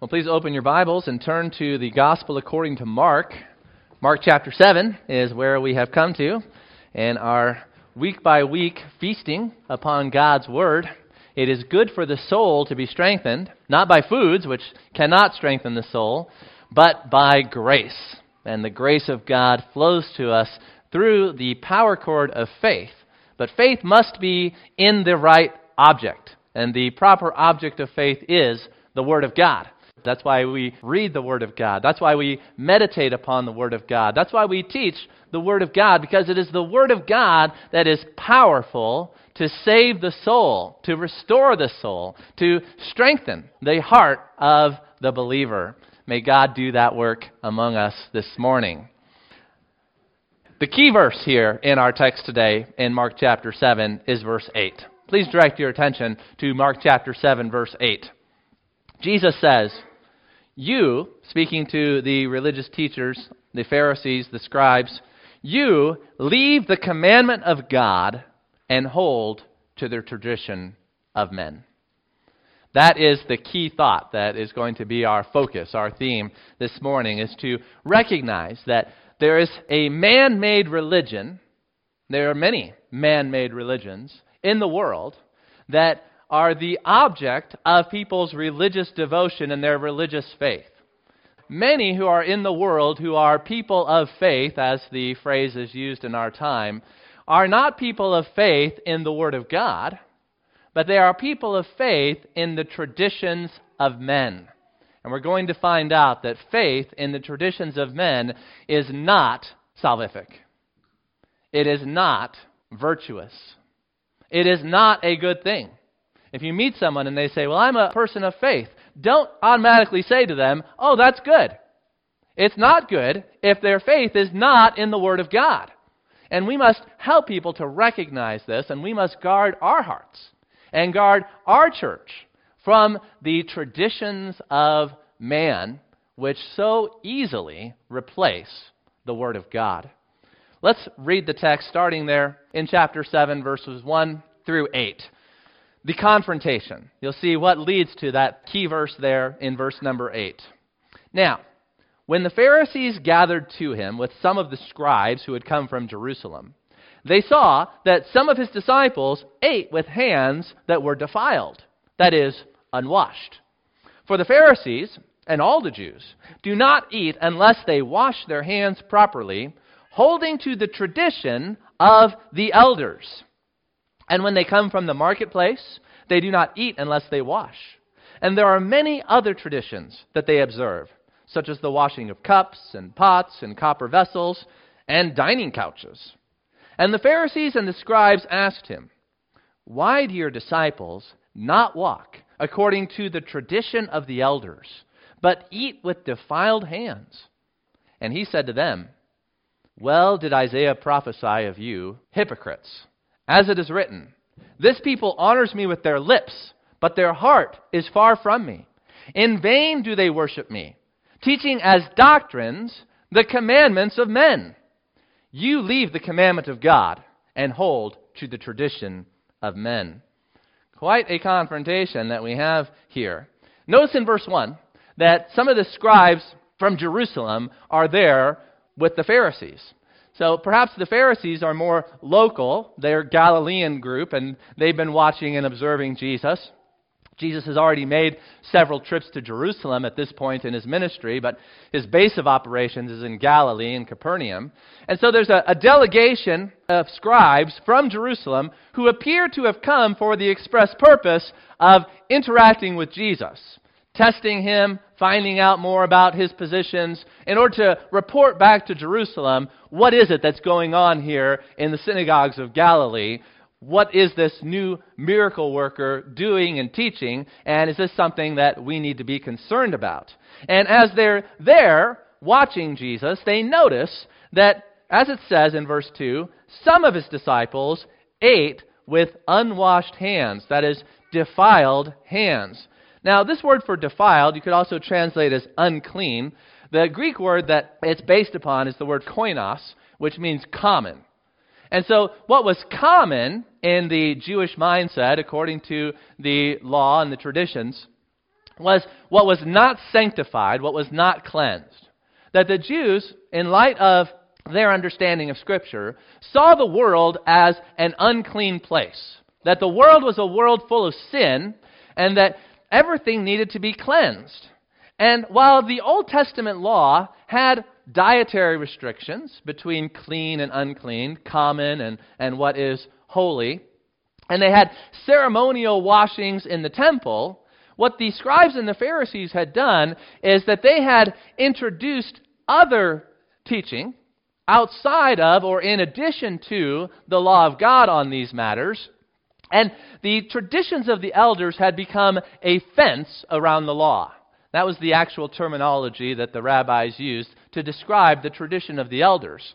Well, please open your Bibles and turn to the Gospel according to Mark. Mark chapter 7 is where we have come to in our week by week feasting upon God's Word. It is good for the soul to be strengthened, not by foods, which cannot strengthen the soul, but by grace. And the grace of God flows to us through the power cord of faith. But faith must be in the right object. And the proper object of faith is the Word of God. That's why we read the Word of God. That's why we meditate upon the Word of God. That's why we teach the Word of God, because it is the Word of God that is powerful to save the soul, to restore the soul, to strengthen the heart of the believer. May God do that work among us this morning. The key verse here in our text today in Mark chapter 7 is verse 8. Please direct your attention to Mark chapter 7, verse 8. Jesus says, You, speaking to the religious teachers, the Pharisees, the scribes, you leave the commandment of God and hold to the tradition of men. That is the key thought that is going to be our focus, our theme this morning, is to recognize that there is a man made religion, there are many man made religions in the world that are the object of people's religious devotion and their religious faith. Many who are in the world who are people of faith, as the phrase is used in our time, are not people of faith in the Word of God, but they are people of faith in the traditions of men. And we're going to find out that faith in the traditions of men is not salvific. It is not virtuous. It is not a good thing. If you meet someone and they say, Well, I'm a person of faith, don't automatically say to them, Oh, that's good. It's not good if their faith is not in the Word of God. And we must help people to recognize this, and we must guard our hearts and guard our church from the traditions of man, which so easily replace the Word of God. Let's read the text starting there in chapter 7, verses 1 through 8 the confrontation. You'll see what leads to that key verse there in verse number 8. Now, when the Pharisees gathered to him with some of the scribes who had come from Jerusalem, they saw that some of his disciples ate with hands that were defiled, that is, unwashed. For the Pharisees, and all the Jews, do not eat unless they wash their hands properly, holding to the tradition of the elders. And when they come from the marketplace, they do not eat unless they wash. And there are many other traditions that they observe, such as the washing of cups and pots and copper vessels and dining couches. And the Pharisees and the scribes asked him, Why do your disciples not walk according to the tradition of the elders, but eat with defiled hands? And he said to them, Well did Isaiah prophesy of you, hypocrites. As it is written, This people honors me with their lips, but their heart is far from me. In vain do they worship me, teaching as doctrines the commandments of men. You leave the commandment of God and hold to the tradition of men. Quite a confrontation that we have here. Notice in verse 1 that some of the scribes from Jerusalem are there with the Pharisees. So perhaps the Pharisees are more local. They're Galilean group, and they've been watching and observing Jesus. Jesus has already made several trips to Jerusalem at this point in his ministry, but his base of operations is in Galilee, in Capernaum. And so there's a, a, delegation of scribes from Jerusalem who appear to have come for the express purpose of interacting with Jesus testing him, finding out more about his positions, in order to report back to Jerusalem what is it that's going on here in the synagogues of Galilee. What is this new miracle worker doing and teaching? And is this something that we need to be concerned about? And as they're there watching Jesus, they notice that, as it says in verse 2, some of his disciples ate with unwashed hands, that is, defiled hands. Now, this word for defiled, you could also translate as unclean. The Greek word that it's based upon is the word koinos, which means common. And so, what was common in the Jewish mindset, according to the law and the traditions, was what was not sanctified, what was not cleansed. That the Jews, in light of their understanding of Scripture, saw the world as an unclean place. That the world was a world full of sin, and that everything needed to be cleansed. And while the Old Testament law had dietary restrictions between clean and unclean, common and, and what is holy, and they had ceremonial washings in the temple, what the scribes and the Pharisees had done is that they had introduced other teaching outside of or in addition to the law of God on these matters. And the traditions of the elders had become a fence around the law. That was the actual terminology that the rabbis used to describe the tradition of the elders.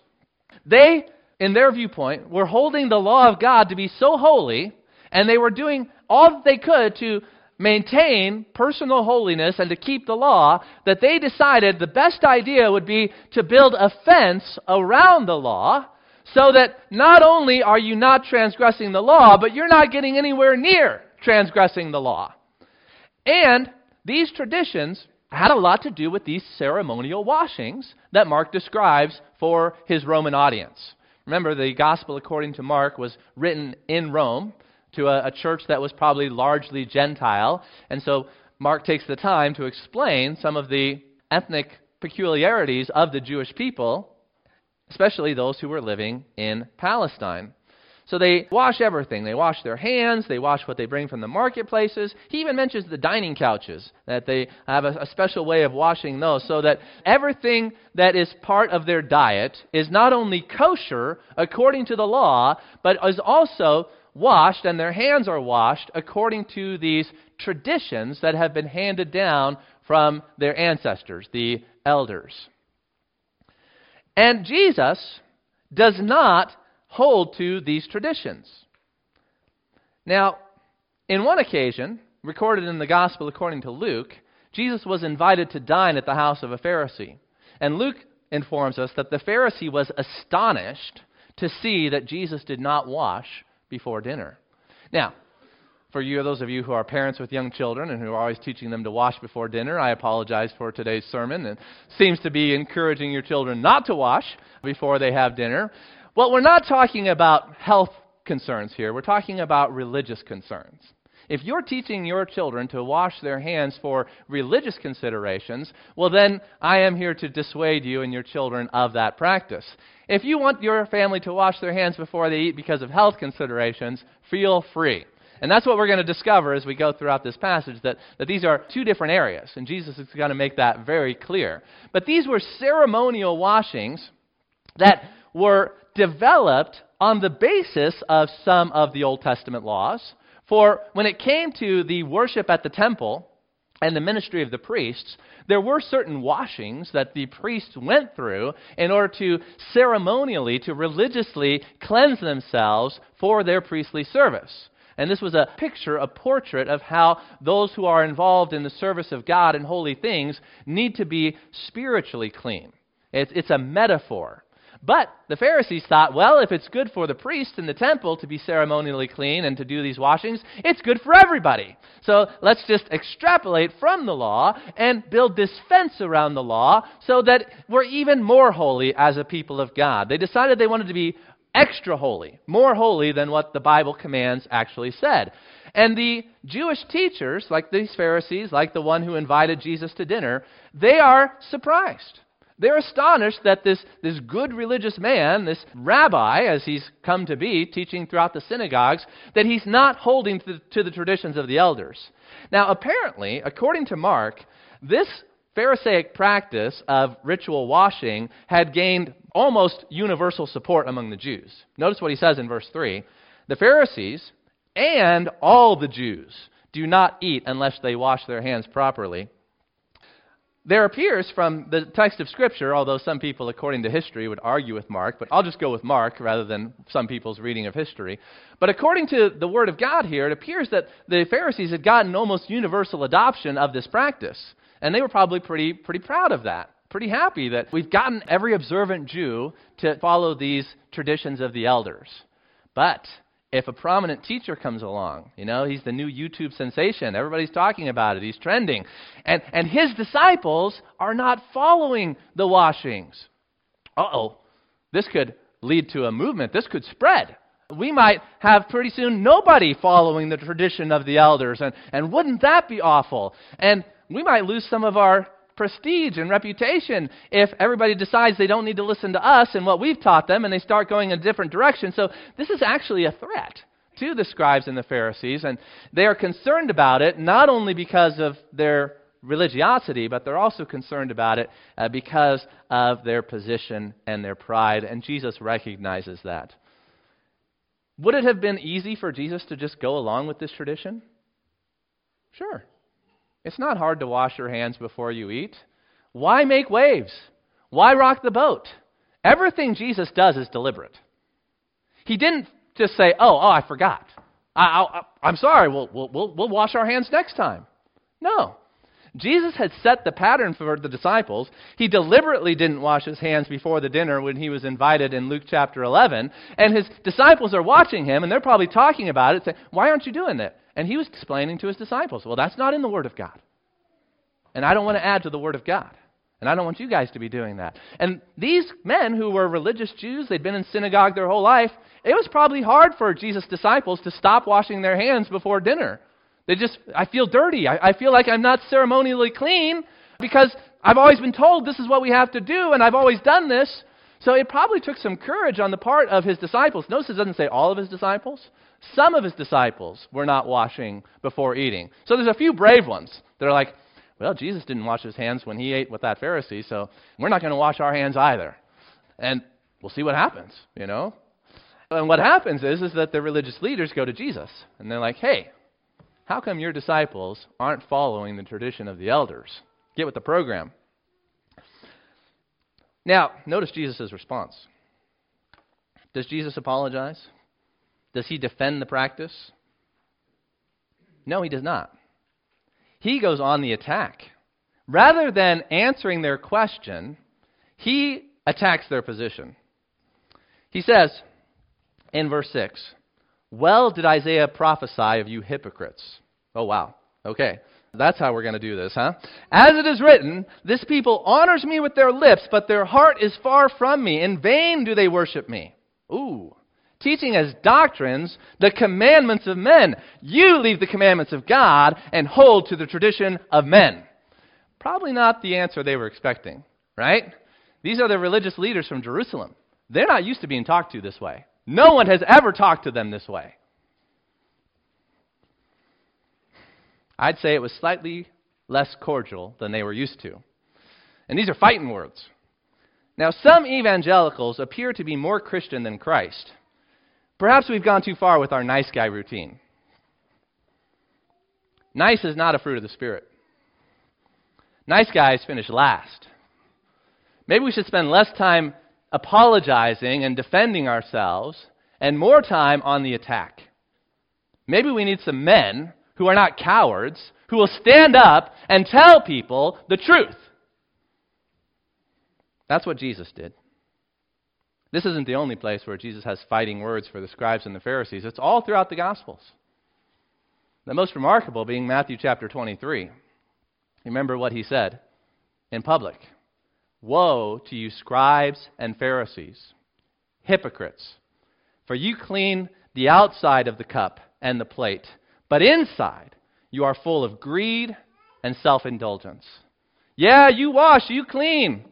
They, in their viewpoint, were holding the law of God to be so holy, and they were doing all that they could to maintain personal holiness and to keep the law, that they decided the best idea would be to build a fence around the law so that not only are you not transgressing the law, but you're not getting anywhere near transgressing the law. And these traditions had a lot to do with these ceremonial washings that Mark describes for his Roman audience. Remember, the Gospel according to Mark was written in Rome to a, a, church that was probably largely Gentile. And so Mark takes the time to explain some of the ethnic peculiarities of the Jewish people, especially those who were living in Palestine. So they wash everything. They wash their hands. They wash what they bring from the marketplaces. He even mentions the dining couches, that they have a, a, special way of washing those, so that everything that is part of their diet is not only kosher according to the law, but is also washed and their hands are washed according to these traditions that have been handed down from their ancestors, the elders. And Jesus does not hold to these traditions. Now, in one occasion, recorded in the Gospel according to Luke, Jesus was invited to dine at the house of a Pharisee. And Luke informs us that the Pharisee was astonished to see that Jesus did not wash before dinner. Now, for you, those of you who are parents with young children and who are always teaching them to wash before dinner, I apologize for today's sermon. It seems to be encouraging your children not to wash before they have dinner. Well, we're not talking about health concerns here. We're talking about religious concerns. If you're teaching your children to wash their hands for religious considerations, well, then I am here to dissuade you and your children of that practice. If you want your family to wash their hands before they eat because of health considerations, feel free. And that's what we're going to discover as we go throughout this passage that, that these are two different areas. And Jesus is going to make that very clear. But these were ceremonial washings that were developed on the basis of some of the Old Testament laws for when it came to the worship at the temple and the ministry of the priests, there were certain washings that the priests went through in order to ceremonially, to religiously cleanse themselves for their priestly service. And this was a picture, a portrait of how those who are involved in the service of God and holy things need to be spiritually clean. It's, it's a metaphor. But the Pharisees thought, well, if it's good for the priests in the temple to be ceremonially clean and to do these washings, it's good for everybody. So let's just extrapolate from the law and build this fence around the law so that we're even more holy as a people of God. They decided they wanted to be extra holy, more holy than what the Bible commands actually said. And the Jewish teachers, like these Pharisees, like the one who invited Jesus to dinner, they are surprised. They're astonished that this, this good religious man, this rabbi, as he's come to be, teaching throughout the synagogues, that he's not holding to the, to the traditions of the elders. Now, apparently, according to Mark, this Pharisaic practice of ritual washing had gained almost universal support among the Jews. Notice what he says in verse 3 The Pharisees and all the Jews do not eat unless they wash their hands properly there appears from the text of Scripture, although some people, according to history, would argue with Mark, but I'll just go with Mark rather than some people's reading of history. But according to the Word of God here, it appears that the Pharisees had gotten almost universal adoption of this practice. And they were probably pretty, pretty proud of that, pretty happy that we've gotten every observant Jew to follow these traditions of the elders. But if a prominent teacher comes along, you know, he's the new YouTube sensation. Everybody's talking about it. He's trending. And, and his disciples are not following the washings. Uh oh. This could lead to a movement. This could spread. We might have pretty soon nobody following the tradition of the elders. And, and wouldn't that be awful? And we might lose some of our prestige and reputation if everybody decides they don't need to listen to us and what we've taught them and they start going in a different direction. So this is actually a threat to the scribes and the Pharisees, and they are concerned about it not only because of their religiosity, but they're also concerned about it uh, because of their position and their pride, and Jesus recognizes that. Would it have been easy for Jesus to just go along with this tradition? Sure. It's not hard to wash your hands before you eat. Why make waves? Why rock the boat? Everything Jesus does is deliberate. He didn't just say, "Oh, oh, I forgot. I, am sorry. We'll, we'll, we'll wash our hands next time." No. Jesus had set the pattern for the disciples. He deliberately didn't wash his hands before the dinner when he was invited in Luke chapter 11. And his disciples are watching him, and they're probably talking about it, saying, Why aren't you doing that? And he was explaining to his disciples, Well, that's not in the Word of God. And I don't want to add to the Word of God. And I don't want you guys to be doing that. And these men who were religious Jews, they'd been in synagogue their whole life, it was probably hard for Jesus' disciples to stop washing their hands before dinner. They just, I feel dirty. I, I feel like I'm not ceremonially clean because I've always been told this is what we have to do, and I've always done this. So it probably took some courage on the part of his disciples. Notice it doesn't say all of his disciples. Some of his disciples were not washing before eating. So there's a few brave ones. They're like, well, Jesus didn't wash his hands when he ate with that Pharisee, so we're not going to wash our hands either. And we'll see what happens, you know? And what happens is, is that the religious leaders go to Jesus, and they're like, hey, how come your disciples aren't following the tradition of the elders? Get with the program. Now, notice Jesus' response. Does Jesus apologize? Does he defend the practice? No, he does not. He goes on the attack. Rather than answering their question, he attacks their position. He says in verse 6 Well did Isaiah prophesy of you hypocrites. Oh, wow. Okay. That's how we're going to do this, huh? As it is written, this people honors me with their lips, but their heart is far from me. In vain do they worship me. Ooh. Teaching as doctrines the commandments of men. You leave the commandments of God and hold to the tradition of men. Probably not the answer they were expecting, right? These are the religious leaders from Jerusalem. They're not used to being talked to this way. No one has ever talked to them this way. I'd say it was slightly less cordial than they were used to. And these are fighting words. Now, some evangelicals appear to be more Christian than Christ. Perhaps we've gone too far with our nice guy routine. Nice is not a fruit of the Spirit. Nice guys finish last. Maybe we should spend less time apologizing and defending ourselves and more time on the attack. Maybe we need some men who are not cowards, who will stand up and tell people the truth. That's what Jesus did. This isn't the only place where Jesus has fighting words for the scribes and the Pharisees. It's all throughout the Gospels. The most remarkable being Matthew chapter 23. Remember what he said in public Woe to you, scribes and Pharisees, hypocrites! For you clean the outside of the cup and the plate but inside, you are full of greed and self indulgence. Yeah, you wash, you clean.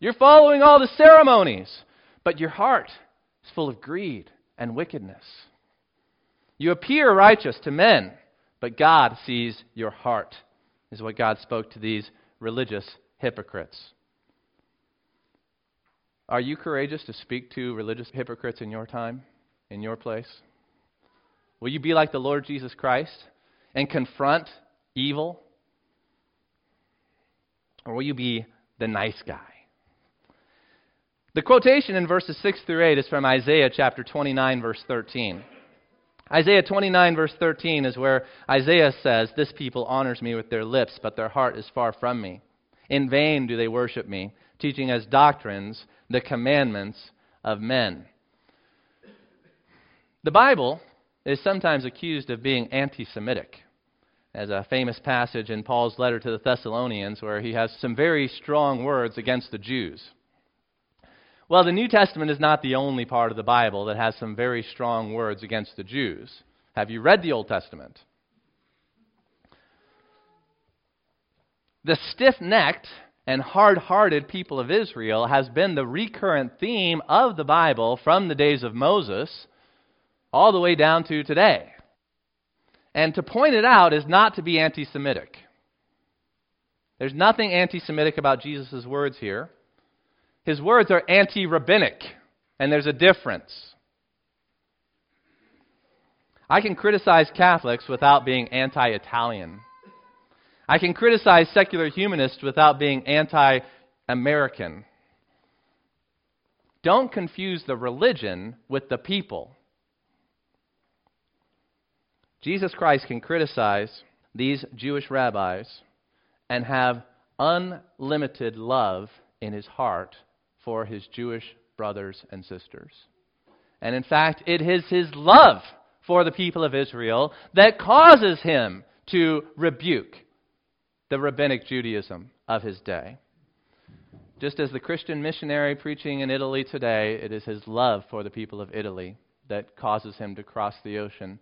You're following all the ceremonies, but your heart is full of greed and wickedness. You appear righteous to men, but God sees your heart, is what God spoke to these religious hypocrites. Are you courageous to speak to religious hypocrites in your time, in your place? Will you be like the Lord Jesus Christ and confront evil? Or will you be the nice guy? The quotation in verses 6 through 8 is from Isaiah chapter 29, verse 13. Isaiah 29, verse 13 is where Isaiah says, This people honors me with their lips, but their heart is far from me. In vain do they worship me, teaching as doctrines the commandments of men. The Bible is sometimes accused of being anti Semitic. As a famous passage in Paul's letter to the Thessalonians, where he has some very strong words against the Jews. Well, the New Testament is not the only part of the Bible that has some very strong words against the Jews. Have you read the Old Testament? The stiff necked and hard hearted people of Israel has been the recurrent theme of the Bible from the days of Moses all the way down to today. And to point it out is not to be anti Semitic. There's nothing anti Semitic about Jesus' words here. His words are anti rabbinic, and there's a difference. I can criticize Catholics without being anti Italian. I can criticize secular humanists without being anti American. Don't confuse the religion with the people. Jesus Christ can criticize these Jewish rabbis and have unlimited love in his heart for his Jewish brothers and sisters. And in fact, it is his love for the people of Israel that causes him to rebuke the rabbinic Judaism of his day. Just as the Christian missionary preaching in Italy today, it is his love for the people of Italy that causes him to cross the ocean,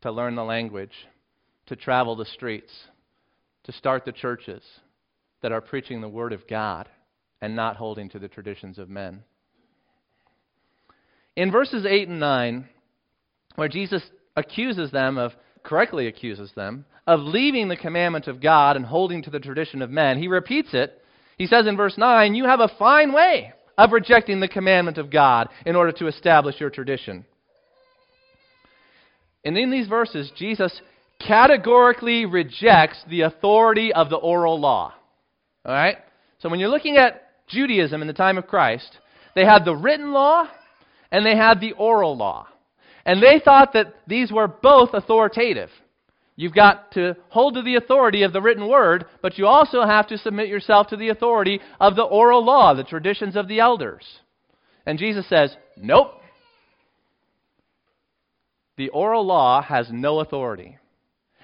to learn the language, to travel the streets, to start the churches that are preaching the Word of God and not holding to the traditions of men. In verses 8 and 9, where Jesus accuses them of, correctly accuses them, of leaving the commandment of God and holding to the tradition of men, he repeats it. He says in verse 9, You have a fine way of rejecting the commandment of God in order to establish your tradition. And in these verses, Jesus categorically rejects the authority of the oral law. All right? So when you're looking at Judaism in the time of Christ, they had the written law and they had the oral law. And they thought that these were both authoritative. You've got to hold to the authority of the written word, but you also have to submit yourself to the authority of the oral law, the traditions of the elders. And Jesus says, Nope. The oral law has no authority.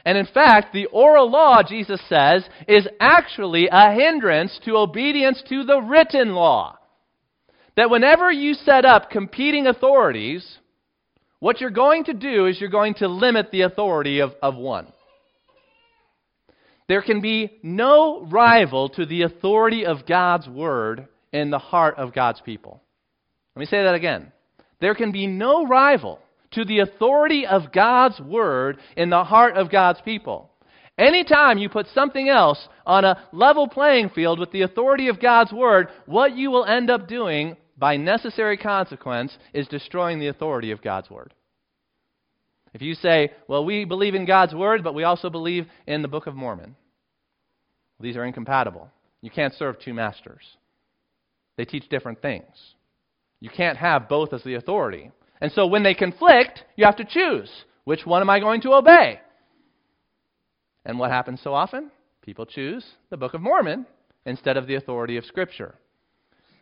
And in fact, the oral law, Jesus says, is actually a hindrance to obedience to the written law. That whenever you set up competing authorities, what you're going to do is you're going to limit the authority of, of one. There can be no rival to the authority of God's word in the heart of God's people. Let me say that again. There can be no rival to the authority of God's word in the heart of God's people. Anytime you put something else on a level playing field with the authority of God's word, what you will end up doing by necessary consequence is destroying the authority of God's word. If you say, well, we believe in God's word, but we also believe in the Book of Mormon, these are incompatible. You can't serve two masters, they teach different things. You can't have both as the authority. And so when they conflict, you have to choose which one am I going to obey? And what happens so often? People choose the Book of Mormon instead of the authority of Scripture.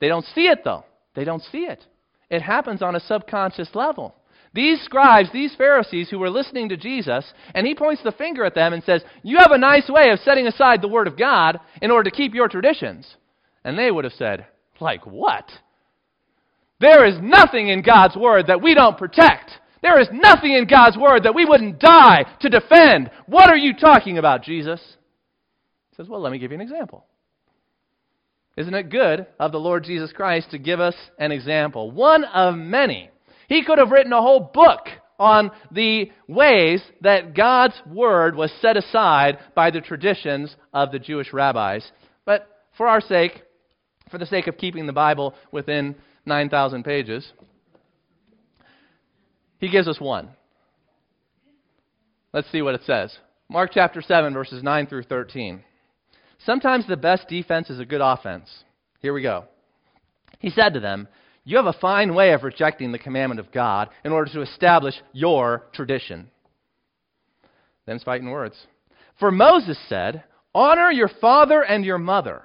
They don't see it, though. They don't see it. It happens on a subconscious level. These scribes, these Pharisees who were listening to Jesus, and he points the finger at them and says, You have a nice way of setting aside the Word of God in order to keep your traditions. And they would have said, Like what? There is nothing in God's Word that we don't protect. There is nothing in God's Word that we wouldn't die to defend. What are you talking about, Jesus? He says, Well, let me give you an example. Isn't it good of the Lord Jesus Christ to give us an example? One of many. He could have written a whole book on the ways that God's Word was set aside by the traditions of the Jewish rabbis. But for our sake, for the sake of keeping the Bible within 9,000 pages. He gives us one. Let's see what it says. Mark chapter 7, verses 9 through 13. Sometimes the best defense is a good offense. Here we go. He said to them, You have a fine way of rejecting the commandment of God in order to establish your tradition. Them's fighting words. For Moses said, Honor your father and your mother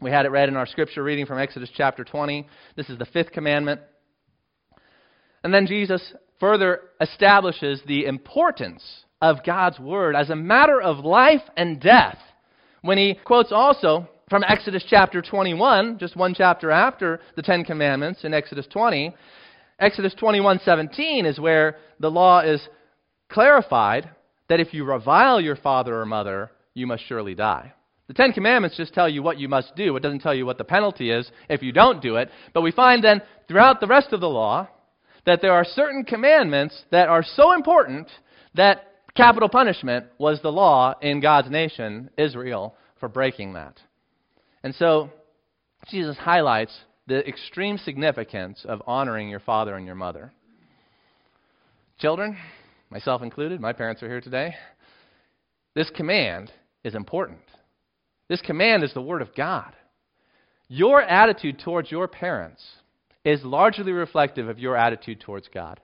We had it read in our scripture reading from Exodus chapter 20. This is the fifth commandment. And then Jesus further establishes the importance of God's word as a matter of life and death when he quotes also from Exodus chapter 21, just one chapter after the Ten Commandments in Exodus 20. Exodus 21:17 is where the law is clarified that if you revile your father or mother, you must surely die. The Ten Commandments just tell you what you must do. It doesn't tell you what the penalty is if you don't do it. But we find then throughout the rest of the law that there are certain commandments that are so important that capital punishment was the law in God's nation, Israel, for breaking that. And so Jesus highlights the extreme significance of honoring your father and your mother. Children, myself included, my parents are here today. This command is important. This command is the Word of God. Your attitude towards your parents is largely reflective of your attitude towards God.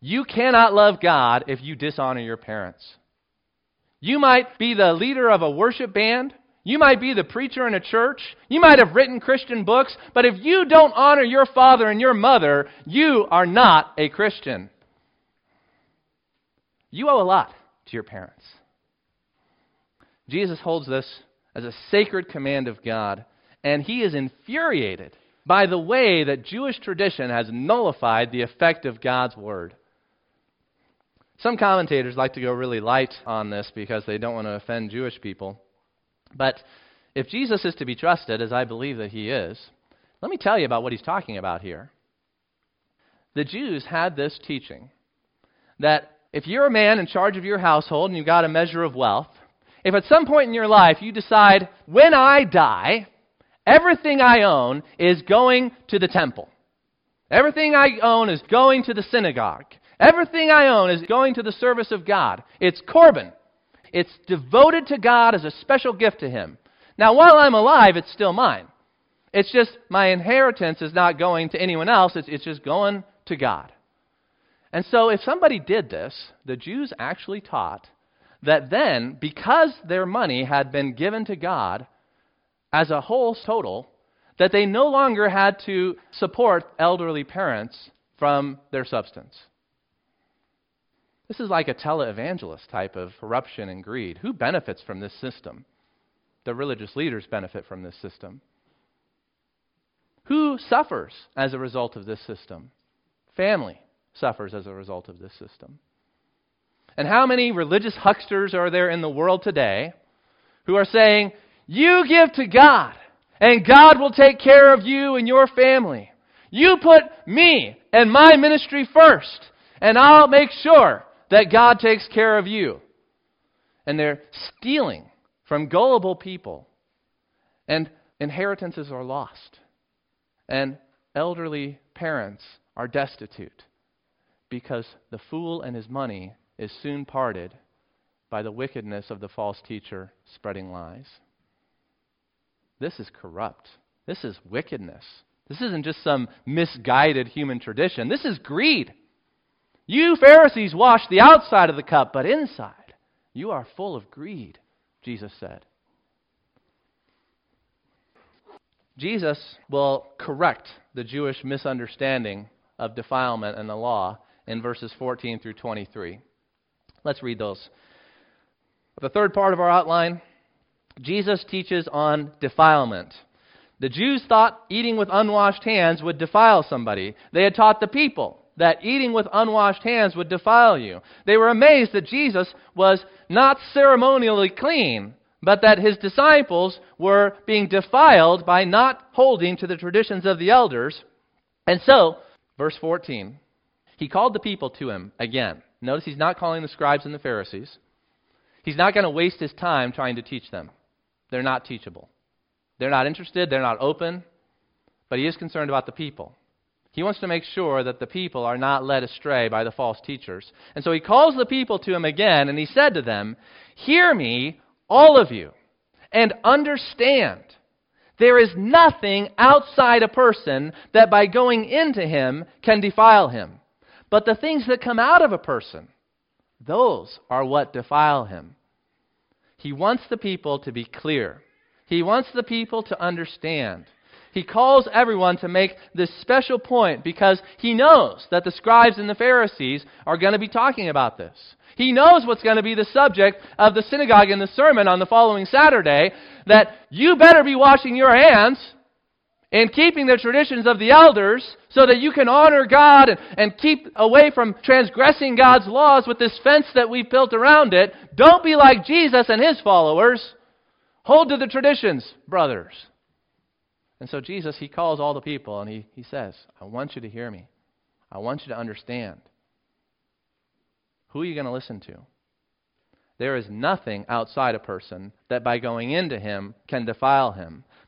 You cannot love God if you dishonor your parents. You might be the leader of a worship band. You might be the preacher in a church. You might have written Christian books. But if you don't honor your father and your mother, you are not a Christian. You owe a lot to your parents. Jesus holds this as a sacred command of God, and he is infuriated by the way that Jewish tradition has nullified the effect of God's word. Some commentators like to go really light on this because they don't want to offend Jewish people. But if Jesus is to be trusted, as I believe that he is, let me tell you about what he's talking about here. The Jews had this teaching that if you're a man in charge of your household and you've got a measure of wealth, if at some point in your life you decide, when I die, everything I own is going to the temple, everything I own is going to the synagogue, everything I own is going to the service of God, it's Korban. It's devoted to God as a special gift to Him. Now, while I'm alive, it's still mine. It's just my inheritance is not going to anyone else, it's, it's just going to God. And so, if somebody did this, the Jews actually taught that then, because their money had been given to God as a whole total, that they no longer had to support elderly parents from their substance. This is like a televangelist type of corruption and greed. Who benefits from this system? The religious leaders benefit from this system. Who suffers as a result of this system? Family suffers as a result of this system. And how many religious hucksters are there in the world today who are saying, You give to God, and God will take care of you and your family. You put me and my ministry first, and I'll make sure that God takes care of you. And they're stealing from gullible people, and inheritances are lost, and elderly parents are destitute because the fool and his money is soon parted by the wickedness of the false teacher spreading lies. This is corrupt. This is wickedness. This isn't just some misguided human tradition. This is greed. You Pharisees wash the outside of the cup, but inside you are full of greed, Jesus said. Jesus will correct the Jewish misunderstanding of defilement and the law in verses 14 through 23. Let's read those. The third part of our outline Jesus teaches on defilement. The Jews thought eating with unwashed hands would defile somebody. They had taught the people that eating with unwashed hands would defile you. They were amazed that Jesus was not ceremonially clean, but that his disciples were being defiled by not holding to the traditions of the elders. And so, verse 14, he called the people to him again. Notice he's not calling the scribes and the Pharisees. He's not going to waste his time trying to teach them. They're not teachable. They're not interested, they're not open, but he is concerned about the people. He wants to make sure that the people are not led astray by the false teachers. And so he calls the people to him again, and he said to them, Hear me, all of you, and understand. There is nothing outside a person that by going into him can defile him. But the things that come out of a person, those are what defile him. He wants the people to be clear. He wants the people to understand. He calls everyone to make this special point because he knows that the scribes and the Pharisees are going to be talking about this. He knows what's going to be the subject of the synagogue and the sermon on the following Saturday that you better be washing your hands and keeping the traditions of the elders so that you can honor God and, and keep away from transgressing God's laws with this fence that we've built around it. Don't be like Jesus and his followers. Hold to the traditions, brothers. And so Jesus, he calls all the people and he, he says, I want you to hear me. I want you to understand. Who are you going to listen to? There is nothing outside a person that by going into him can defile him.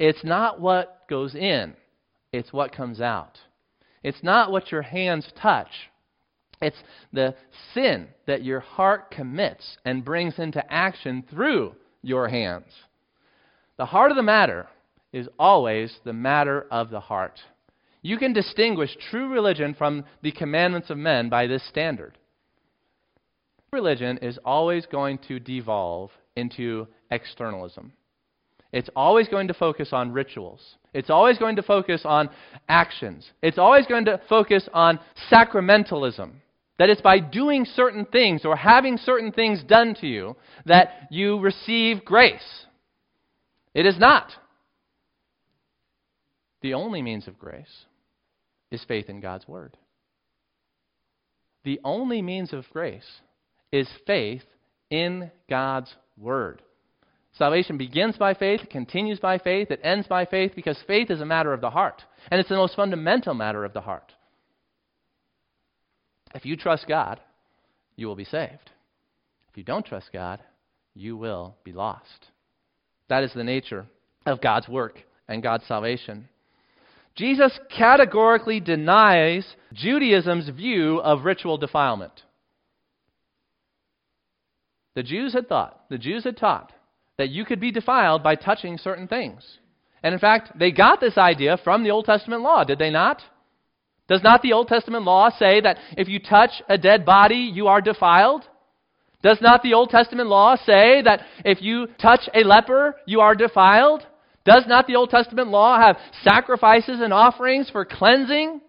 It's not what goes in, it's what comes out. It's not what your hands touch, it's the sin that your heart commits and brings into action through your hands. The heart of the matter is always the matter of the heart. You can distinguish true religion from the commandments of men by this standard. Religion is always going to devolve into externalism. It's always going to focus on rituals. It's always going to focus on actions. It's always going to focus on sacramentalism. That it's by doing certain things or having certain things done to you that you receive grace. It is not. The only means of grace is faith in God's Word. The only means of grace is faith in God's Word. Salvation begins by faith, continues by faith, it ends by faith because faith is a matter of the heart. And it's the most fundamental matter of the heart. If you trust God, you will be saved. If you don't trust God, you will be lost. That is the nature of God's work and God's salvation. Jesus categorically denies Judaism's view of ritual defilement. The Jews had thought, the Jews had taught that you could be defiled by touching certain things. And in fact, they got this idea from the Old Testament law, did they not? Does not the Old Testament law say that if you touch a dead body, you are defiled? Does not the Old Testament law say that if you touch a leper, you are defiled? Does not the Old Testament law have sacrifices and offerings for cleansing?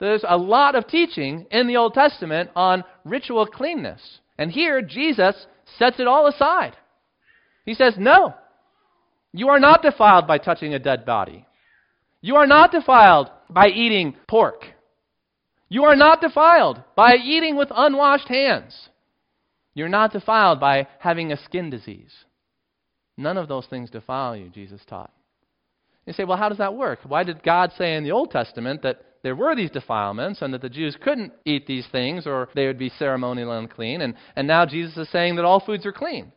There's a lot of teaching in the Old Testament on ritual cleanness. And here, Jesus sets it all aside. He says, No, you are not defiled by touching a dead body. You are not defiled by eating pork. You are not defiled by eating with unwashed hands. You're not defiled by having a skin disease. None of those things defile you, Jesus taught. You say, well, how does that work? Why did God say in the Old Testament that there were these defilements and that the Jews couldn't eat these things or they would be ceremonially unclean? And, and now Jesus is saying that all foods are clean.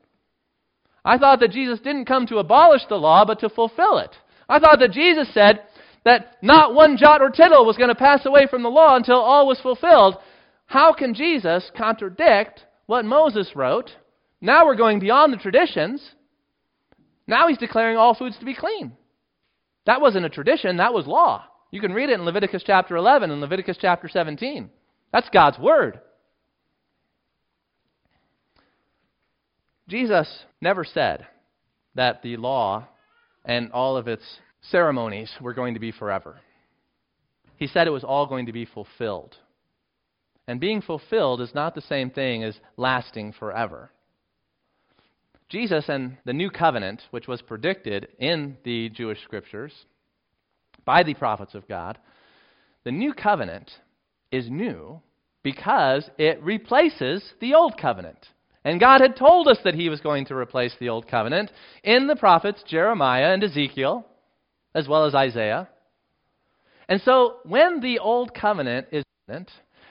I thought that Jesus didn't come to abolish the law, but to fulfill it. I thought that Jesus said, that not one jot or tittle was going to pass away from the law until all was fulfilled. How can Jesus contradict what Moses wrote? Now we're going beyond the traditions. Now he's declaring all foods to be clean. That wasn't a tradition, that was law. You can read it in Leviticus chapter 11 and Leviticus chapter 17. That's God's Word. Jesus never said that the law and all of its ceremonies were going to be forever. He said it was all going to be fulfilled. And being fulfilled is not the same thing as lasting forever. Jesus and the new covenant, which was predicted in the Jewish scriptures by the prophets of God, the new covenant is new because it replaces the old covenant. And God had told us that He was going to replace the old covenant in the prophets Jeremiah and Ezekiel, as well as Isaiah. And so when the old covenant is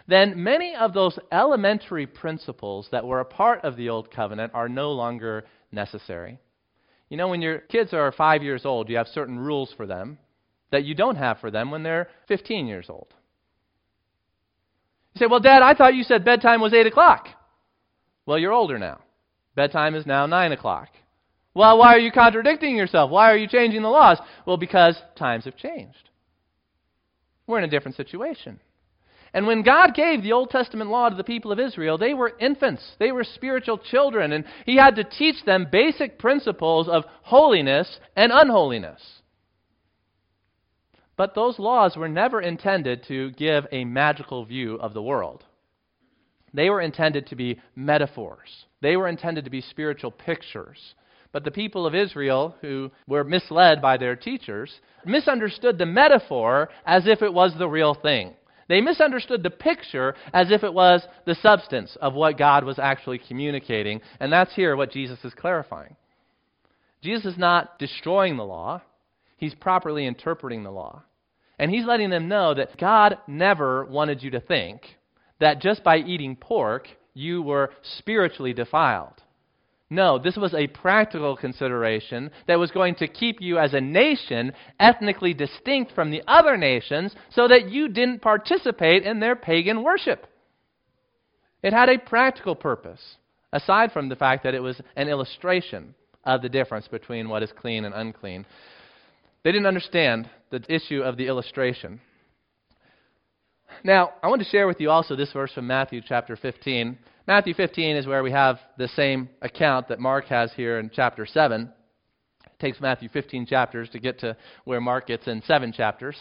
then many of those elementary principles that were a part of the old covenant are no longer necessary. You know, when your kids are five years old, you have certain rules for them that you don't have for them when they're 15 years old. You say, Well, Dad, I thought you said bedtime was 8 o'clock. Well, you're older now. Bedtime is now 9 o'clock. Well, why are you contradicting yourself? Why are you changing the laws? Well, because times have changed. We're in a different situation. And when God gave the Old Testament law to the people of Israel, they were infants. They were spiritual children. And He had to teach them basic principles of holiness and unholiness. But those laws were never intended to give a magical view of the world. They were intended to be metaphors, they were intended to be spiritual pictures. But the people of Israel, who were misled by their teachers, misunderstood the metaphor as if it was the real thing. They misunderstood the picture as if it was the substance of what God was actually communicating. And that's here what Jesus is clarifying. Jesus is not destroying the law, he's properly interpreting the law. And he's letting them know that God never wanted you to think that just by eating pork, you were spiritually defiled. No, this was a practical consideration that was going to keep you as a nation ethnically distinct from the other nations so that you didn't participate in their pagan worship. It had a practical purpose, aside from the fact that it was an illustration of the difference between what is clean and unclean. They didn't understand the issue of the illustration. Now, I want to share with you also this verse from Matthew chapter 15. Matthew 15 is where we have the same account that Mark has here in chapter 7. It takes Matthew 15 chapters to get to where Mark gets in seven chapters.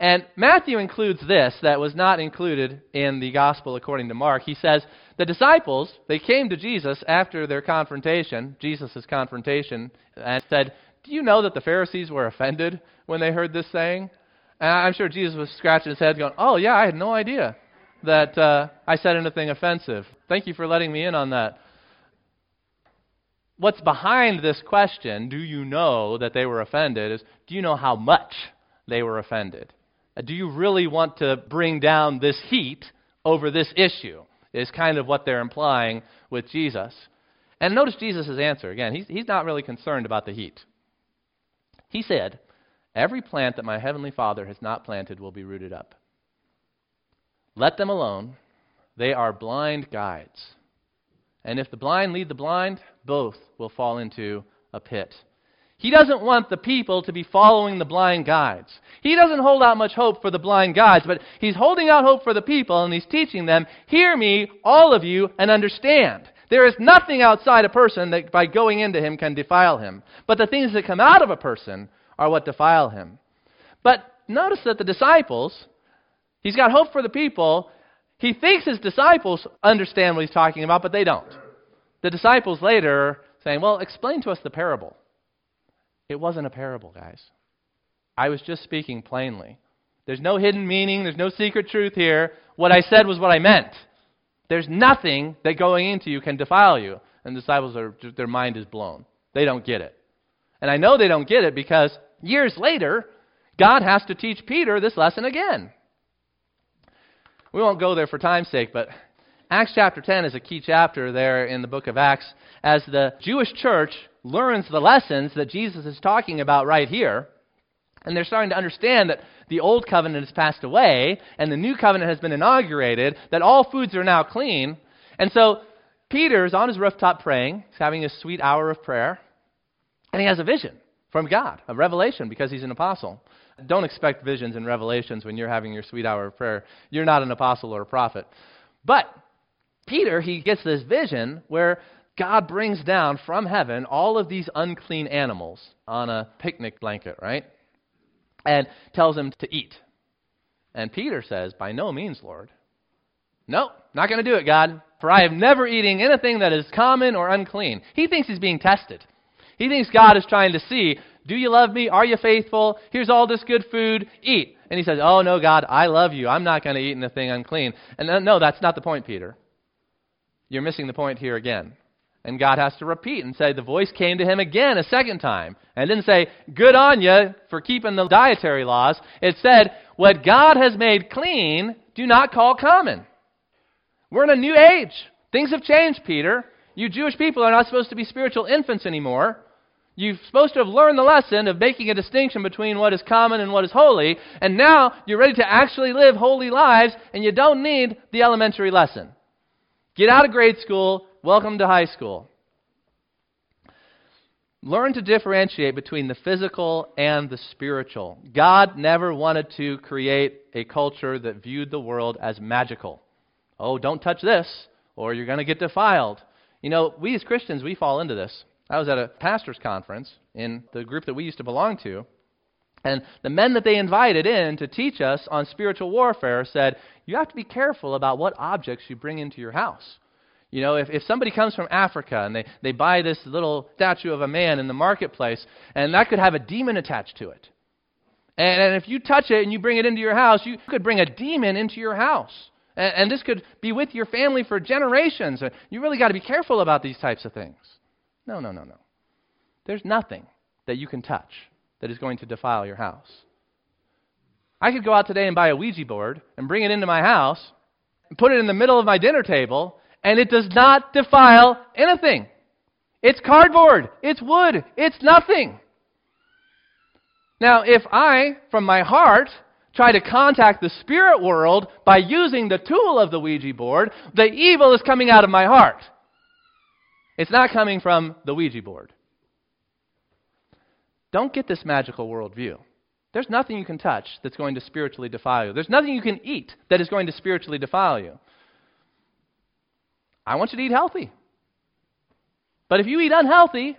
And Matthew includes this that was not included in the gospel according to Mark. He says, The disciples, they came to Jesus after their confrontation, Jesus' confrontation, and said, Do you know that the Pharisees were offended when they heard this saying? And I'm sure Jesus was scratching his head, going, Oh, yeah, I had no idea that uh, I said anything offensive. Thank you for letting me in on that. What's behind this question, do you know that they were offended, is do you know how much they were offended? Uh, do you really want to bring down this heat over this issue? Is kind of what they're implying with Jesus. And notice Jesus' answer. Again, he's, he's not really concerned about the heat. He said, Every plant that my heavenly Father has not planted will be rooted up. Let them alone. They are blind guides. And if the blind lead the blind, both will fall into a pit. He doesn't want the people to be following the blind guides. He doesn't hold out much hope for the blind guides, but he's holding out hope for the people, and he's teaching them, Hear me, all of you, and understand. There is nothing outside a person that by going into him can defile him. But the things that come out of a person are what defile him. But notice that the disciples, He's got hope for the people. He thinks his disciples understand what he's talking about, but they don't. The disciples later saying, Well, explain to us the parable. It wasn't a parable, guys. I was just speaking plainly. There's no hidden meaning, there's no secret truth here. What I said was what I meant. There's nothing that going into you can defile you. And the disciples are their mind is blown. They don't get it. And I know they don't get it because years later, God has to teach Peter this lesson again. We won't go there for time's sake, but Acts chapter 10 is a key chapter there in the book of Acts as the Jewish church learns the lessons that Jesus is talking about right here. And they're starting to understand that the old covenant has passed away and the new covenant has been inaugurated, that all foods are now clean. And so Peter is on his rooftop praying, he's having a sweet hour of prayer, and he has a vision from God, a revelation, because he's an apostle. Don't expect visions and revelations when you're having your sweet hour of prayer. You're not an apostle or a prophet. But Peter, he gets this vision where God brings down from heaven all of these unclean animals on a picnic blanket, right? And tells him to eat. And Peter says, By no means, Lord. No, not going to do it, God. For I have never eaten anything that is common or unclean. He thinks he's being tested. He thinks God is trying to see, do you love me? Are you faithful? Here's all this good food. Eat. And he says, oh, no, God, I love you. I'm not going to eat anything unclean. And uh, no, that's not the point, Peter. You're missing the point here again. And God has to repeat and say, the voice came to him again a second time. And didn't say, good on you for keeping the dietary laws. It said, what God has made clean, do not call common. We're in a new age. Things have changed, Peter. You Jewish people are not supposed to be spiritual infants anymore. You're supposed to have learned the lesson of making a distinction between what is common and what is holy, and now you're ready to actually live holy lives, and you don't need the elementary lesson. Get out of grade school, welcome to high school. Learn to differentiate between the physical and the spiritual. God never wanted to create a culture that viewed the world as magical. Oh, don't touch this, or you're going to get defiled. You know, we as Christians, we fall into this. I was at a pastor's conference in the group that we used to belong to, and the men that they invited in to teach us on spiritual warfare said, You have to be careful about what objects you bring into your house. You know, if, if somebody comes from Africa and they, they buy this little statue of a man in the marketplace, and that could have a demon attached to it. And, and if you touch it and you bring it into your house, you could bring a demon into your house. And, and this could be with your family for generations. You really got to be careful about these types of things. No, no, no, no. There's nothing that you can touch that is going to defile your house. I could go out today and buy a Ouija board and bring it into my house and put it in the middle of my dinner table, and it does not defile anything. It's cardboard, it's wood, it's nothing. Now, if I, from my heart, try to contact the spirit world by using the tool of the Ouija board, the evil is coming out of my heart. It's not coming from the Ouija board. Don't get this magical worldview. There's nothing you can touch that's going to spiritually defile you. There's nothing you can eat that is going to spiritually defile you. I want you to eat healthy. But if you eat unhealthy,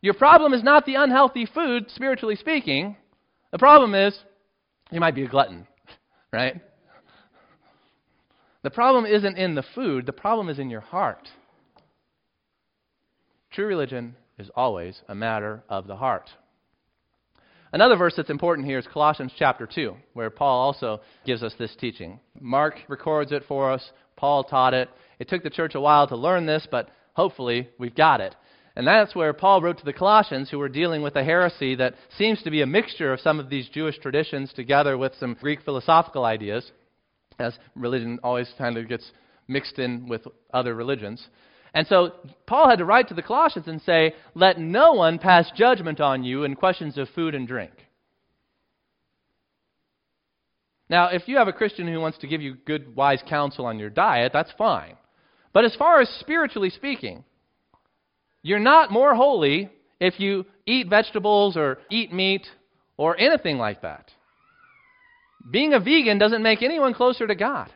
your problem is not the unhealthy food, spiritually speaking. The problem is you might be a glutton, right? The problem isn't in the food, the problem is in your heart. True religion is always a matter of the heart. Another verse that's important here is Colossians chapter 2, where Paul also gives us this teaching. Mark records it for us, Paul taught it. It took the church a while to learn this, but hopefully we've got it. And that's where Paul wrote to the Colossians, who were dealing with a heresy that seems to be a mixture of some of these Jewish traditions together with some Greek philosophical ideas, as religion always kind of gets mixed in with other religions. And so Paul had to write to the Colossians and say, Let no one pass judgment on you in questions of food and drink. Now, if you have a Christian who wants to give you good, wise counsel on your diet, that's fine. But as far as spiritually speaking, you're not more holy if you eat vegetables or eat meat or anything like that. Being a vegan doesn't make anyone closer to God.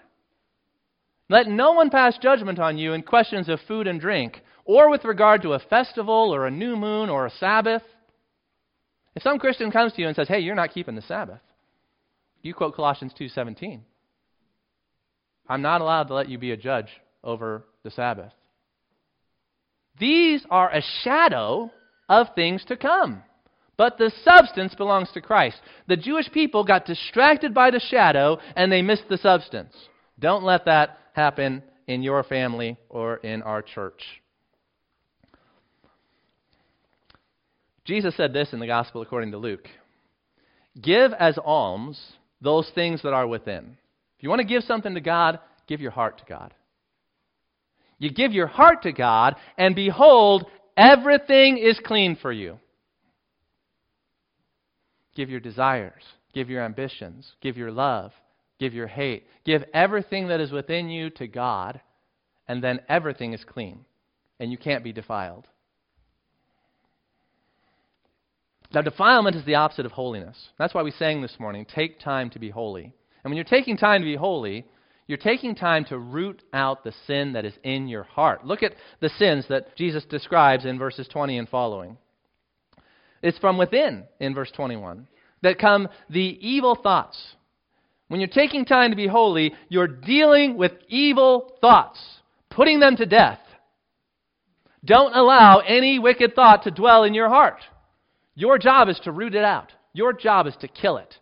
Let no one pass judgment on you in questions of food and drink, or with regard to a festival or a new moon or a Sabbath. If some Christian comes to you and says, "Hey, you're not keeping the Sabbath," you quote Colossians 2:17. I'm not allowed to let you be a judge over the Sabbath. These are a shadow of things to come. But the substance belongs to Christ. The Jewish people got distracted by the shadow and they missed the substance. Don't let that happen in your family or in our church. Jesus said this in the Gospel according to Luke Give as alms those things that are within. If you want to give something to God, give your heart to God. You give your heart to God, and behold, everything is clean for you. Give your desires, give your ambitions, give your love, give your hate. Give everything that is within you to God, and then everything is clean, and you can't be defiled. Now, defilement is the opposite of holiness. That's why we sang this morning take time to be holy. And when you're taking time to be holy, you're taking time to root out the sin that is in your heart. Look at the sins that Jesus describes in verses 20 and following. It's from within, in verse 21, that come the evil thoughts. When you're taking time to be holy, you're dealing with evil thoughts, putting them to death. Don't allow any wicked thought to dwell in your heart. Your job is to root it out. Your job is to kill it.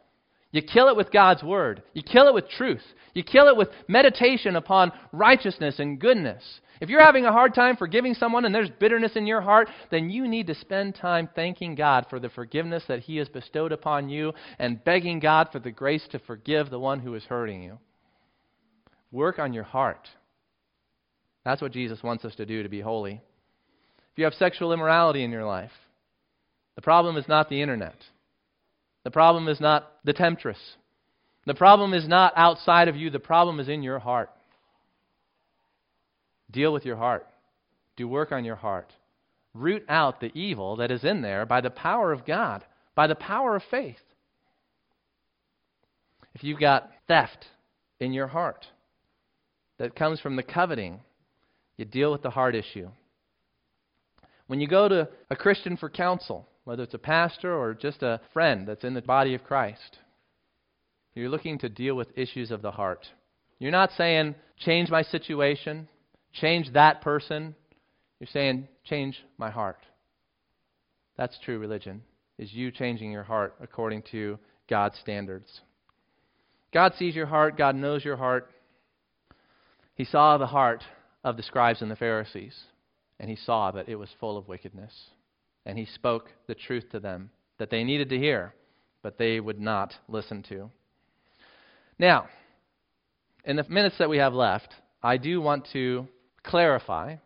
You kill it with God's word. You kill it with truth. You kill it with meditation upon righteousness and goodness. If you're having a hard time forgiving someone and there's bitterness in your heart, then you need to spend time thanking God for the forgiveness that He has bestowed upon you and begging God for the grace to forgive the one who is hurting you. Work on your heart. That's what Jesus wants us to do to be holy. If you have sexual immorality in your life, the problem is not the internet. The problem is not the temptress. The problem is not outside of you. The problem is in your heart. Deal with your heart. Do work on your heart. Root out the evil that is in there by the power of God, by the power of faith. If you've got theft in your heart that comes from the coveting, you deal with the heart issue. When you go to a Christian for counsel, whether it's a pastor or just a friend that's in the body of Christ, you're looking to deal with issues of the heart. You're not saying, change my situation, change that person. You're saying, change my heart. That's true religion, is you changing your heart according to God's standards. God sees your heart, God knows your heart. He saw the heart of the scribes and the Pharisees, and he saw that it was full of wickedness. And he spoke the truth to them that they needed to hear, but they would not listen to. Now, in the minutes that we have left, I do want to clarify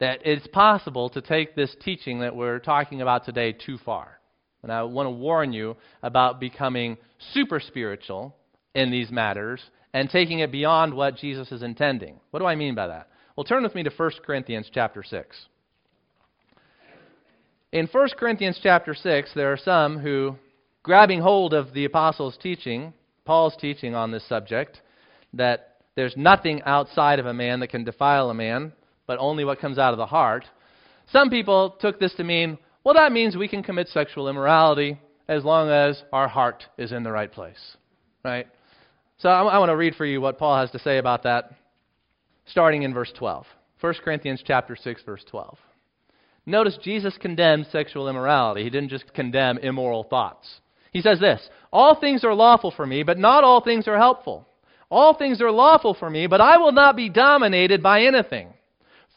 that it's possible to take this teaching that we're talking about today too far. And I want to warn you about becoming super spiritual in these matters and taking it beyond what Jesus is intending. What do I mean by that? Well, turn with me to 1 Corinthians chapter 6. In 1 Corinthians chapter 6, there are some who, grabbing hold of the apostles' teaching, Paul's teaching on this subject, that there's nothing outside of a man that can defile a man, but only what comes out of the heart. Some people took this to mean, well, that means we can commit sexual immorality as long as our heart is in the right place. Right? So I, I want to read for you what Paul has to say about that, starting in verse 12. 1 Corinthians chapter 6, verse 12. Notice Jesus condemned sexual immorality. He didn't just condemn immoral thoughts. He says this All things are lawful for me, but not all things are helpful. All things are lawful for me, but I will not be dominated by anything.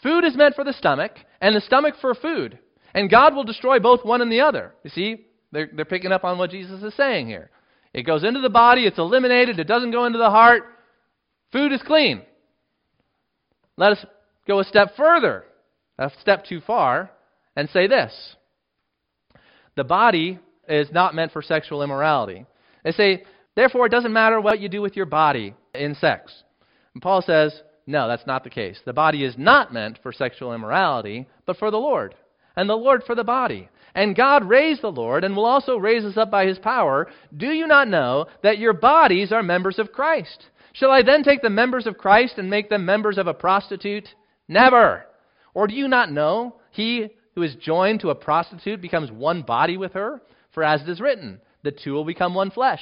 Food is meant for the stomach, and the stomach for food. And God will destroy both one and the other. You see, they're, they're picking up on what Jesus is saying here. It goes into the body, it's eliminated, it doesn't go into the heart. Food is clean. Let us go a step further, a step too far, and say this The body is not meant for sexual immorality. They say, therefore, it doesn't matter what you do with your body in sex. And Paul says, no, that's not the case. The body is not meant for sexual immorality, but for the Lord, and the Lord for the body. And God raised the Lord and will also raise us up by his power. Do you not know that your bodies are members of Christ? Shall I then take the members of Christ and make them members of a prostitute? Never. Or do you not know he who is joined to a prostitute becomes one body with her? For as it is written, the two will become one flesh.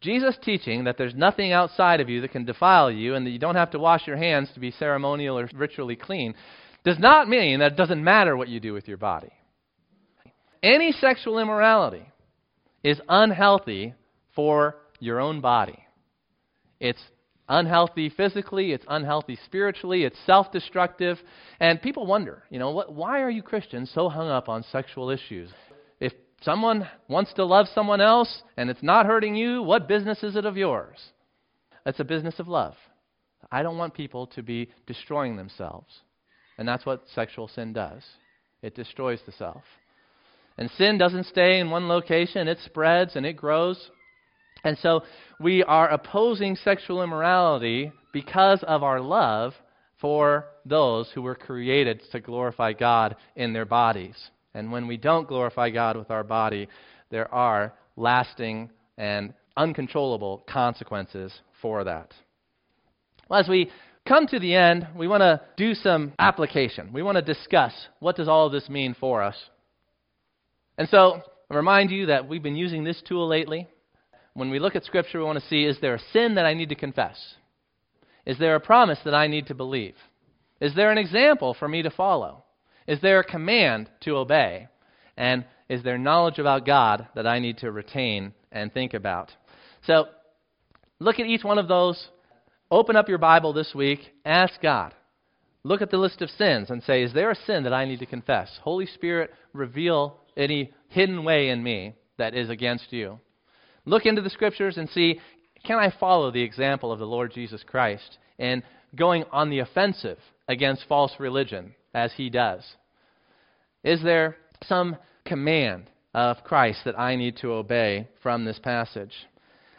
Jesus teaching that there's nothing outside of you that can defile you and that you don't have to wash your hands to be ceremonial or ritually clean does not mean that it doesn't matter what you do with your body. Any sexual immorality is unhealthy for your own body. It's unhealthy physically, it's unhealthy spiritually, it's self destructive. And people wonder, you know, what, why are you Christians so hung up on sexual issues? Someone wants to love someone else and it's not hurting you, what business is it of yours? It's a business of love. I don't want people to be destroying themselves. And that's what sexual sin does it destroys the self. And sin doesn't stay in one location, it spreads and it grows. And so we are opposing sexual immorality because of our love for those who were created to glorify God in their bodies. And when we don't glorify God with our body, there are lasting and uncontrollable consequences for that. Well, as we come to the end, we want to do some application. We want to discuss what does all of this mean for us. And so, I remind you that we've been using this tool lately. When we look at Scripture, we want to see is there a sin that I need to confess? Is there a promise that I need to believe? Is there an example for me to follow? Is there a command to obey? And is there knowledge about God that I need to retain and think about? So, look at each one of those. Open up your Bible this week. Ask God. Look at the list of sins and say, Is there a sin that I need to confess? Holy Spirit, reveal any hidden way in me that is against you. Look into the Scriptures and see, can I follow the example of the Lord Jesus Christ in going on the offensive against false religion as he does? Is there some command of Christ that I need to obey from this passage?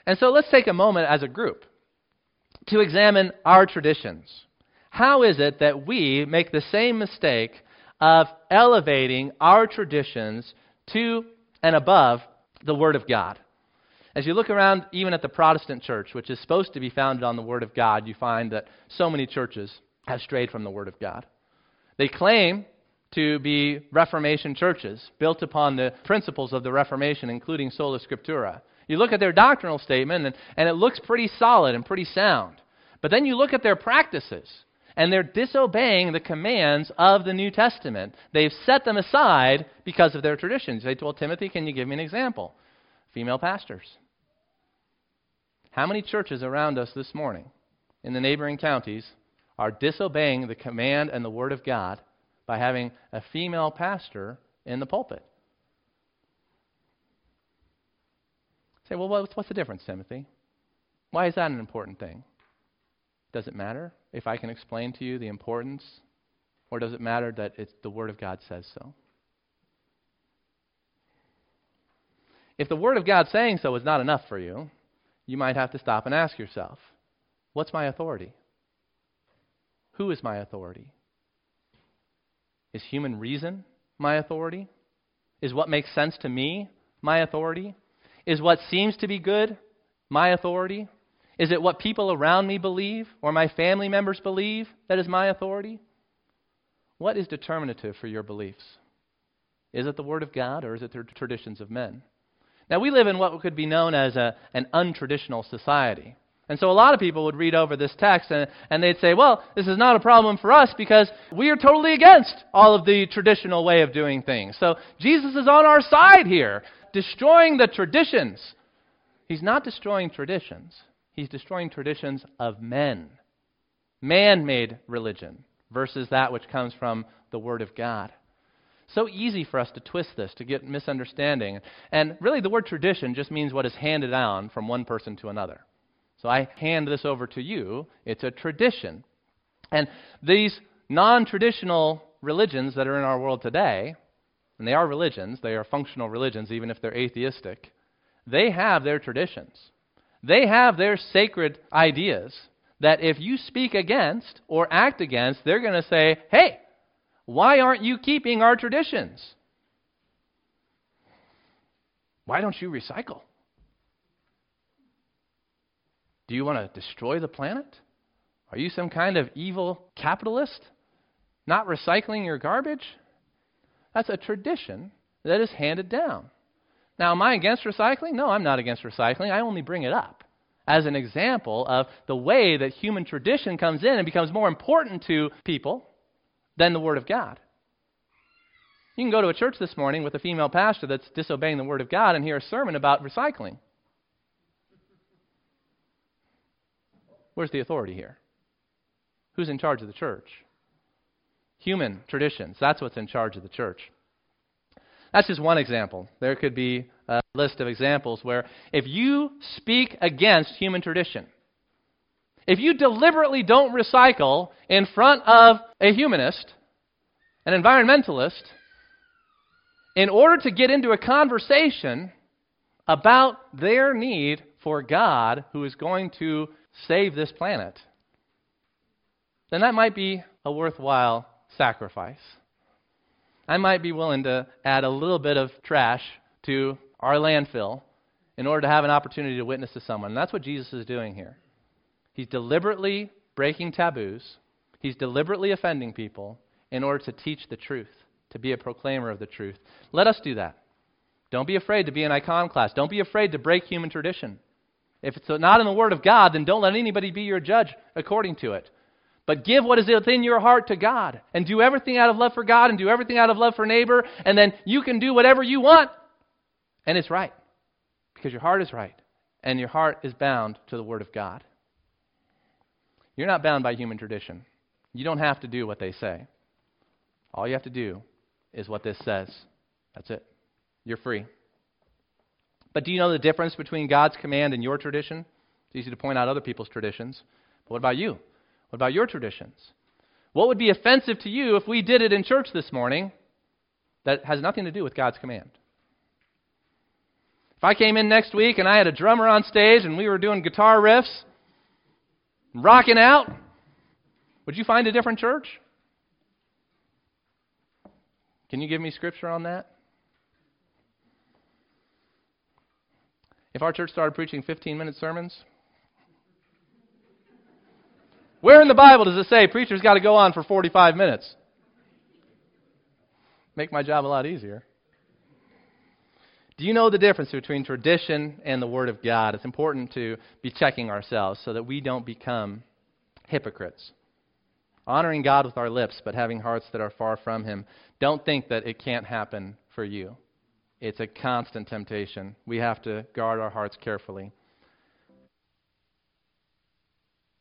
And so let's take a moment as a group to examine our traditions. How is it that we make the same mistake of elevating our traditions to and above the Word of God? As you look around, even at the Protestant church, which is supposed to be founded on the Word of God, you find that so many churches have strayed from the Word of God. They claim to be Reformation churches, built upon the principles of the Reformation, including sola scriptura. You look at their doctrinal statement, and, and it looks pretty solid and pretty sound. But then you look at their practices, and they're disobeying the commands of the New Testament. They've set them aside because of their traditions. They told Timothy, Can you give me an example? Female pastors. How many churches around us this morning in the neighboring counties are disobeying the command and the word of God by having a female pastor in the pulpit. Say, well, what's, what's the difference, Timothy? Why is that an important thing? Does it matter if I can explain to you the importance, or does it matter that it's the Word of God says so? If the Word of God saying so is not enough for you, you might have to stop and ask yourself, what's my authority? Who is my authority? Is human reason my authority? Is what makes sense to me my authority? Is what seems to be good my authority? Is it what people around me believe or my family members believe that is my authority? What is determinative for your beliefs? Is it the Word of God or is it the traditions of men? Now, we live in what could be known as a, an untraditional society. And so a lot of people would read over this text and, and they'd say, well, this is not a problem for us because we are totally against all of the traditional way of doing things. So Jesus is on our side here, destroying the traditions. He's not destroying traditions, he's destroying traditions of men, man made religion versus that which comes from the Word of God. So easy for us to twist this, to get misunderstanding. And really, the word tradition just means what is handed down from one person to another. So I hand this over to you. It's a tradition. And these non traditional religions that are in our world today, and they are religions, they are functional religions, even if they're atheistic, they have their traditions. They have their sacred ideas that if you speak against or act against, they're going to say, hey, why aren't you keeping our traditions? Why don't you recycle? Do you want to destroy the planet? Are you some kind of evil capitalist? Not recycling your garbage? That's a tradition that is handed down. Now, am I against recycling? No, I'm not against recycling. I only bring it up as an example of the way that human tradition comes in and becomes more important to people than the Word of God. You can go to a church this morning with a female pastor that's disobeying the Word of God and hear a sermon about recycling. Where's the authority here? Who's in charge of the church? Human traditions. That's what's in charge of the church. That's just one example. There could be a list of examples where if you speak against human tradition, if you deliberately don't recycle in front of a humanist, an environmentalist, in order to get into a conversation about their need for God who is going to save this planet, then that might be a worthwhile sacrifice. I might be willing to add a little bit of trash to our landfill in order to have an opportunity to witness to someone. And that's what Jesus is doing here. He's deliberately breaking taboos, he's deliberately offending people in order to teach the truth, to be a proclaimer of the truth. Let us do that. Don't be afraid to be an iconoclast. Don't be afraid to break human tradition. If it's not in the Word of God, then don't let anybody be your judge according to it. But give what is within your heart to God and do everything out of love for God and do everything out of love for neighbor, and then you can do whatever you want. And it's right because your heart is right and your heart is bound to the Word of God. You're not bound by human tradition. You don't have to do what they say. All you have to do is what this says. That's it. You're free. But do you know the difference between God's command and your tradition? It's easy to point out other people's traditions. But what about you? What about your traditions? What would be offensive to you if we did it in church this morning that has nothing to do with God's command? If I came in next week and I had a drummer on stage and we were doing guitar riffs, rocking out, would you find a different church? Can you give me scripture on that? If our church started preaching 15 minute sermons, where in the Bible does it say preacher's got to go on for 45 minutes? Make my job a lot easier. Do you know the difference between tradition and the Word of God? It's important to be checking ourselves so that we don't become hypocrites. Honoring God with our lips, but having hearts that are far from Him. Don't think that it can't happen for you. It's a constant temptation. We have to guard our hearts carefully.